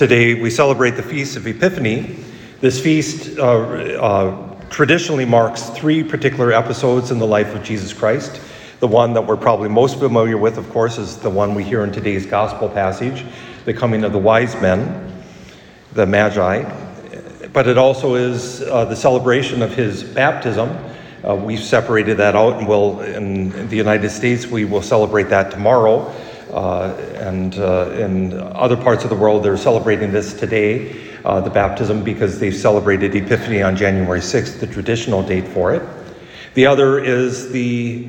Today we celebrate the Feast of Epiphany. This feast uh, uh, traditionally marks three particular episodes in the life of Jesus Christ. The one that we're probably most familiar with, of course, is the one we hear in today's gospel passage the coming of the wise men, the Magi. But it also is uh, the celebration of his baptism. Uh, we've separated that out, and we'll, in, in the United States, we will celebrate that tomorrow. Uh, and uh, in other parts of the world, they're celebrating this today, uh, the baptism, because they celebrated Epiphany on January 6th, the traditional date for it. The other is the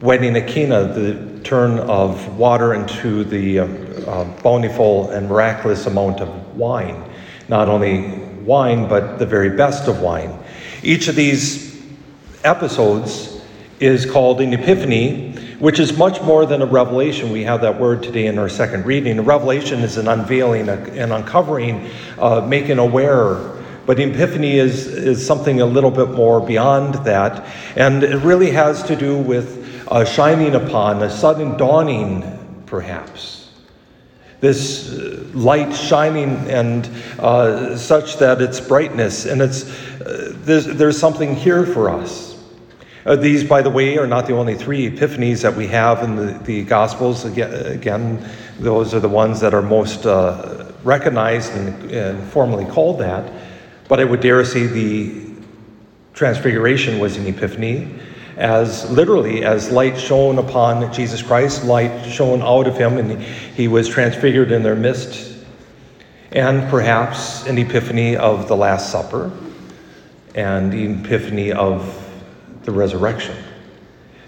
wedding at Cana, the turn of water into the uh, bountiful and miraculous amount of wine. Not only wine, but the very best of wine. Each of these episodes is called an epiphany which is much more than a revelation. We have that word today in our second reading. A revelation is an unveiling, an uncovering, uh, making aware. But epiphany is, is something a little bit more beyond that. And it really has to do with shining upon, a sudden dawning, perhaps. This uh, light shining and uh, such that it's brightness, and it's, uh, there's, there's something here for us. Uh, these, by the way, are not the only three epiphanies that we have in the, the Gospels. Again, those are the ones that are most uh, recognized and, and formally called that. But I would dare say the Transfiguration was an epiphany, as literally as light shone upon Jesus Christ, light shone out of him, and he was transfigured in their midst. And perhaps an epiphany of the Last Supper, and the epiphany of the resurrection.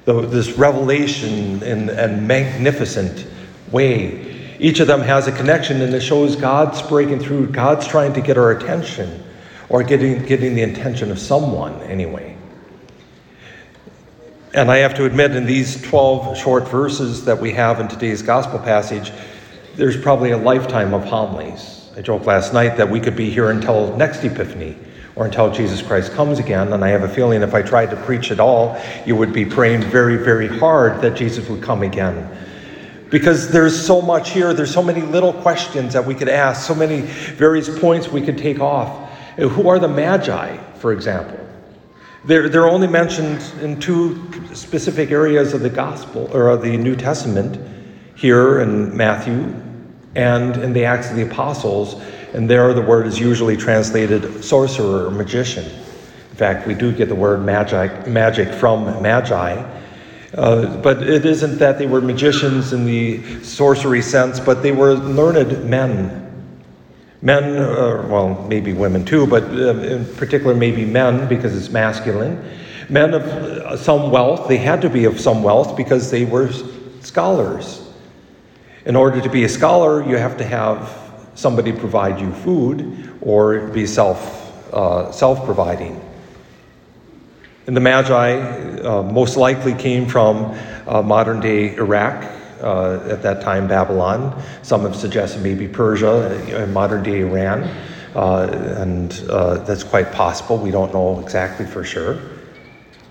This revelation in a magnificent way. Each of them has a connection and it shows God's breaking through, God's trying to get our attention, or getting, getting the attention of someone anyway. And I have to admit, in these 12 short verses that we have in today's gospel passage, there's probably a lifetime of homilies. I joked last night that we could be here until next Epiphany or until Jesus Christ comes again. And I have a feeling if I tried to preach at all, you would be praying very, very hard that Jesus would come again. Because there's so much here, there's so many little questions that we could ask, so many various points we could take off. Who are the Magi, for example? They're, they're only mentioned in two specific areas of the Gospel or of the New Testament, here in Matthew and in the Acts of the Apostles and there the word is usually translated sorcerer or magician. In fact, we do get the word magic, magic from magi. Uh, but it isn't that they were magicians in the sorcery sense, but they were learned men. Men, uh, well, maybe women too, but uh, in particular, maybe men because it's masculine. Men of uh, some wealth, they had to be of some wealth because they were scholars. In order to be a scholar, you have to have somebody provide you food or be self, uh, self-providing. And the Magi uh, most likely came from uh, modern day Iraq, uh, at that time Babylon. Some have suggested maybe Persia, uh, modern day Iran. Uh, and that's quite possible. We don't know exactly for sure.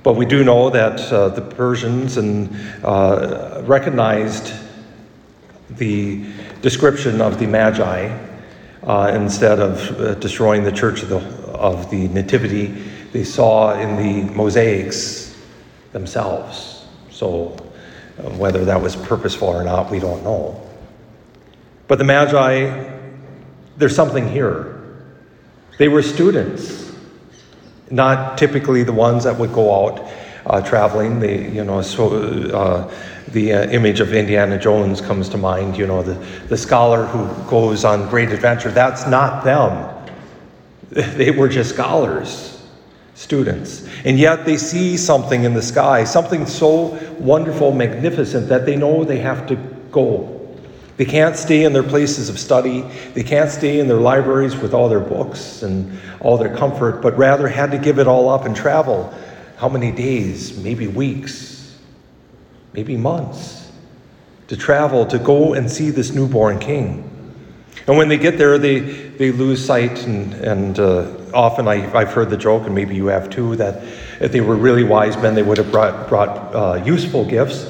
But we do know that the Persians and, recognized the description of the Magi uh, instead of uh, destroying the church of the, of the Nativity, they saw in the mosaics themselves. So, uh, whether that was purposeful or not, we don't know. But the Magi, there's something here. They were students, not typically the ones that would go out uh, traveling. They, you know, so uh, the uh, image of Indiana Jones comes to mind. You know, the, the scholar who goes on great adventure. That's not them. They were just scholars, students. And yet they see something in the sky, something so wonderful, magnificent, that they know they have to go. They can't stay in their places of study. They can't stay in their libraries with all their books and all their comfort, but rather had to give it all up and travel how many days, maybe weeks, maybe months to travel to go and see this newborn king. And when they get there, they, they lose sight, and, and uh, often I, I've heard the joke, and maybe you have too, that if they were really wise men, they would have brought, brought uh, useful gifts.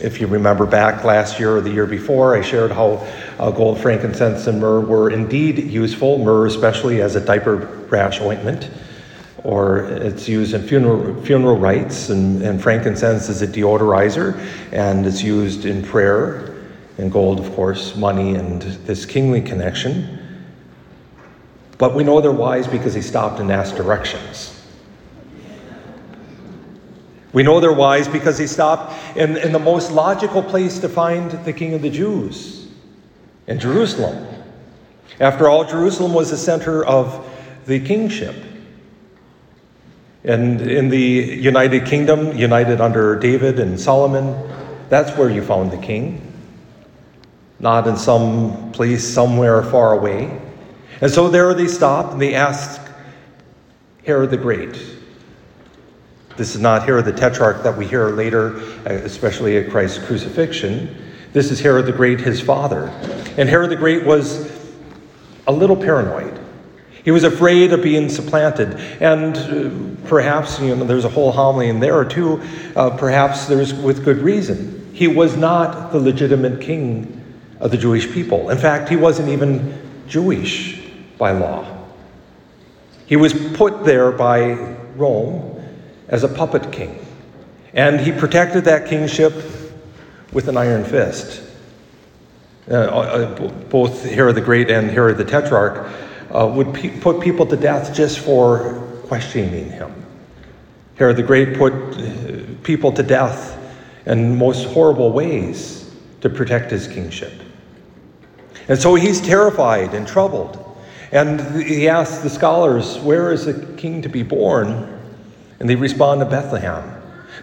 If you remember back last year or the year before, I shared how uh, gold, frankincense, and myrrh were indeed useful, myrrh especially as a diaper rash ointment, or it's used in funeral, funeral rites, and, and frankincense is a deodorizer, and it's used in prayer, and gold, of course, money, and this kingly connection. But we know they're wise because he stopped and asked directions. We know they're wise because he stopped in, in the most logical place to find the king of the Jews, in Jerusalem. After all, Jerusalem was the center of the kingship. And in the United Kingdom, united under David and Solomon, that's where you found the king, not in some place somewhere far away. And so there they stop and they ask Herod the Great, this is not Herod the Tetrarch that we hear later, especially at Christ's crucifixion. This is Herod the Great, his father. And Herod the Great was a little paranoid. He was afraid of being supplanted. And uh, perhaps, you know, there's a whole homily in there or two, uh, perhaps there's with good reason. He was not the legitimate king of the Jewish people. In fact, he wasn't even Jewish by law. He was put there by Rome as a puppet king. And he protected that kingship with an iron fist. Uh, uh, both Herod the Great and Herod the Tetrarch uh, would pe- put people to death just for questioning him. Herod the Great put uh, people to death in most horrible ways to protect his kingship. And so he's terrified and troubled. And he asks the scholars, Where is the king to be born? And they respond to Bethlehem.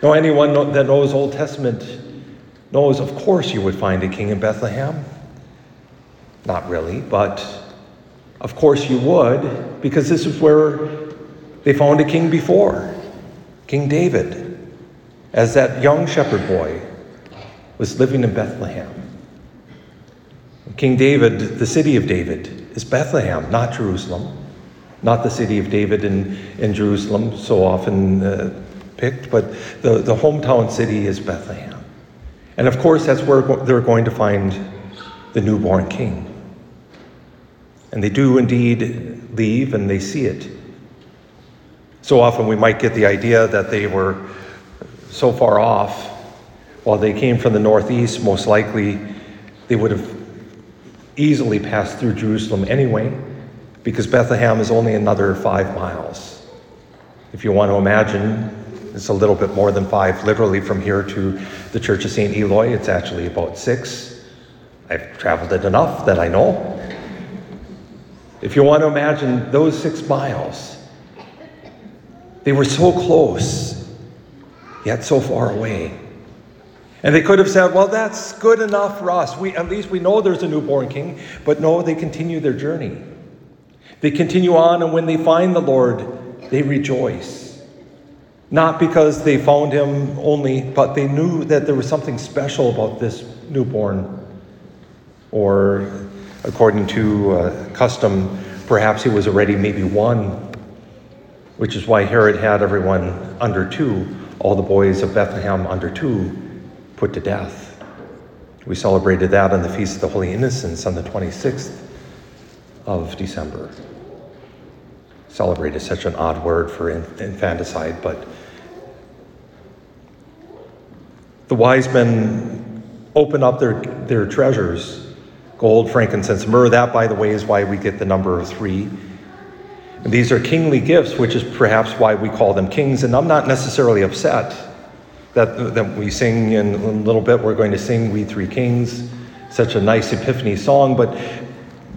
Now, anyone that knows Old Testament knows, of course, you would find a king in Bethlehem. Not really, but of course you would, because this is where they found a king before King David, as that young shepherd boy was living in Bethlehem. King David, the city of David, is Bethlehem, not Jerusalem not the city of David in, in Jerusalem, so often uh, picked, but the, the hometown city is Bethlehem. And of course, that's where they're going to find the newborn king. And they do indeed leave and they see it. So often we might get the idea that they were so far off. While they came from the northeast, most likely they would have easily passed through Jerusalem anyway because Bethlehem is only another five miles. If you want to imagine, it's a little bit more than five, literally from here to the Church of St. Eloi, it's actually about six. I've traveled it enough that I know. If you want to imagine those six miles, they were so close, yet so far away. And they could have said, well, that's good enough for us. We, at least we know there's a newborn king. But no, they continue their journey. They continue on, and when they find the Lord, they rejoice. Not because they found him only, but they knew that there was something special about this newborn. Or, according to uh, custom, perhaps he was already maybe one, which is why Herod had everyone under two, all the boys of Bethlehem under two, put to death. We celebrated that on the Feast of the Holy Innocents on the 26th of December celebrate is such an odd word for infanticide, but the wise men open up their, their treasures gold, frankincense, myrrh. That, by the way, is why we get the number of three. And these are kingly gifts, which is perhaps why we call them kings. And I'm not necessarily upset that, that we sing in a little bit, we're going to sing We Three Kings, such a nice Epiphany song. But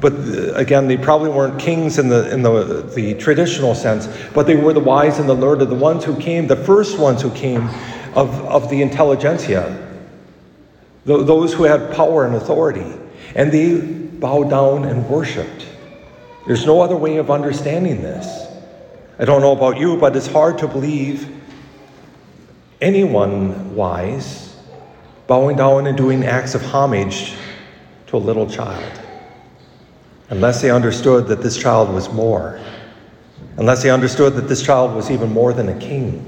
but uh, again, they probably weren't kings in the in the, the traditional sense, but they were the wise and the learned, the ones who came, the first ones who came of, of the intelligentsia, those who had power and authority. And they bowed down and worshiped. There's no other way of understanding this. I don't know about you, but it's hard to believe anyone wise bowing down and doing acts of homage to a little child unless they understood that this child was more, unless they understood that this child was even more than a king.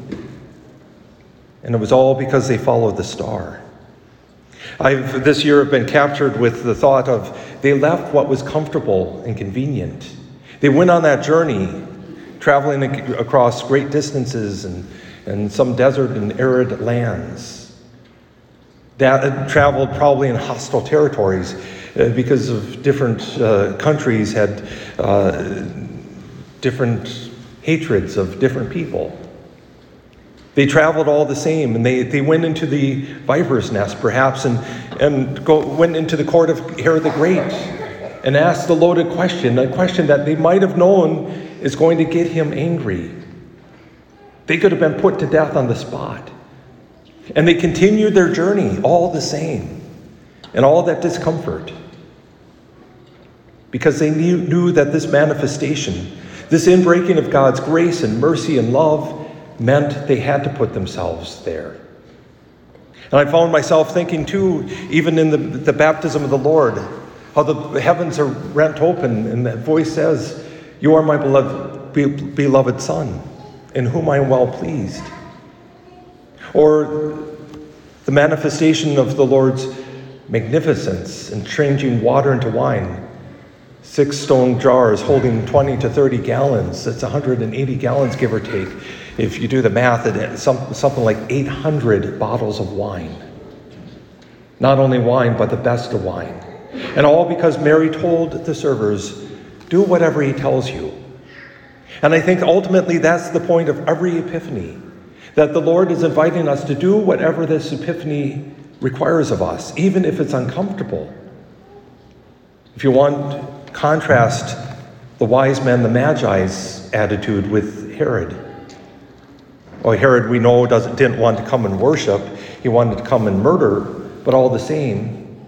And it was all because they followed the star. I've this year have been captured with the thought of they left what was comfortable and convenient. They went on that journey, traveling across great distances and, and some desert and arid lands. That traveled probably in hostile territories uh, because of different uh, countries had uh, different hatreds of different people. They traveled all the same, and they, they went into the viper's nest, perhaps, and, and go, went into the court of Herod the Great and asked the loaded question, a question that they might have known is going to get him angry. They could have been put to death on the spot. And they continued their journey all the same, and all that discomfort. Because they knew, knew that this manifestation, this inbreaking of God's grace and mercy and love, meant they had to put themselves there. And I found myself thinking too, even in the, the baptism of the Lord, how the heavens are rent open and that voice says, You are my beloved, beloved Son, in whom I am well pleased. Or the manifestation of the Lord's magnificence in changing water into wine. Six stone jars holding 20 to 30 gallons, that's 180 gallons, give or take. If you do the math, it's something like 800 bottles of wine. Not only wine, but the best of wine. And all because Mary told the servers, do whatever he tells you. And I think ultimately that's the point of every epiphany that the Lord is inviting us to do whatever this epiphany requires of us, even if it's uncomfortable. If you want, contrast the wise men, the Magi's attitude with Herod. Well, Herod, we know, doesn't, didn't want to come and worship, he wanted to come and murder, but all the same,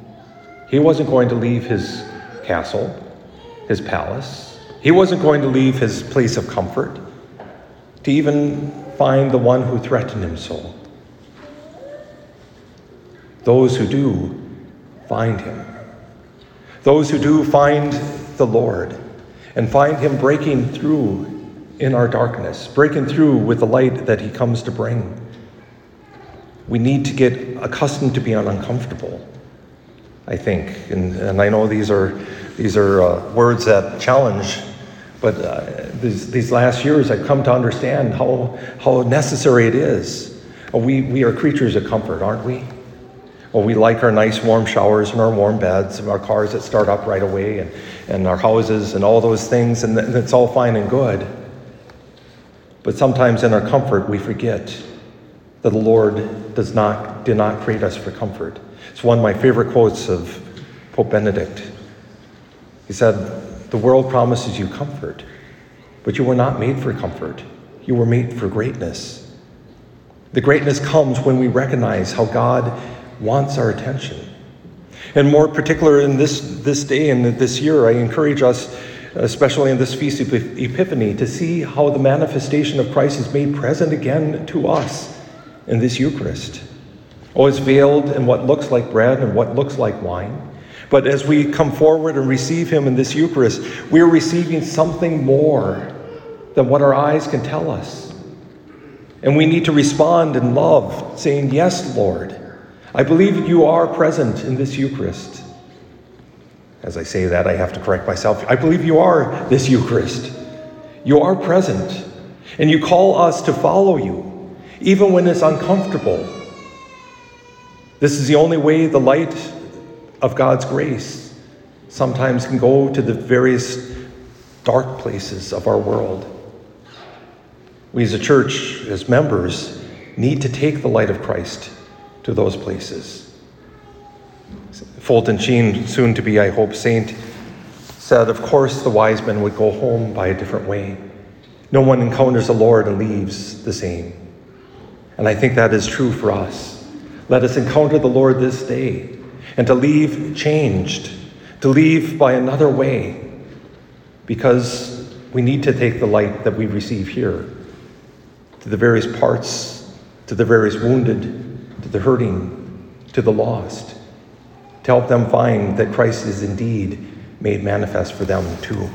he wasn't going to leave his castle, his palace. He wasn't going to leave his place of comfort to even find the one who threatened him so. Those who do find him. Those who do find the Lord and find him breaking through in our darkness, breaking through with the light that he comes to bring. We need to get accustomed to being uncomfortable. I think. And, and I know these are, these are uh, words that challenge, but uh, these, these last years I've come to understand how, how necessary it is. We, we are creatures of comfort, aren't we? Well, we like our nice warm showers and our warm beds and our cars that start up right away and, and our houses and all those things, and, and it's all fine and good. But sometimes in our comfort, we forget that the Lord does not, did not create us for comfort. It's one of my favorite quotes of Pope Benedict. He said, The world promises you comfort, but you were not made for comfort. You were made for greatness. The greatness comes when we recognize how God wants our attention. And more particular in this, this day and this year, I encourage us, especially in this Feast of Epiphany, to see how the manifestation of Christ is made present again to us in this Eucharist. Oh, it's veiled in what looks like bread and what looks like wine. But as we come forward and receive Him in this Eucharist, we are receiving something more than what our eyes can tell us. And we need to respond in love, saying, Yes, Lord, I believe you are present in this Eucharist. As I say that, I have to correct myself. I believe you are this Eucharist. You are present, and you call us to follow you, even when it's uncomfortable this is the only way the light of God's grace sometimes can go to the various dark places of our world. We as a church, as members, need to take the light of Christ to those places. Fulton Sheen, soon to be, I hope, saint, said, Of course, the wise men would go home by a different way. No one encounters the Lord and leaves the same. And I think that is true for us. Let us encounter the Lord this day and to leave changed, to leave by another way, because we need to take the light that we receive here to the various parts, to the various wounded, to the hurting, to the lost, to help them find that Christ is indeed made manifest for them too.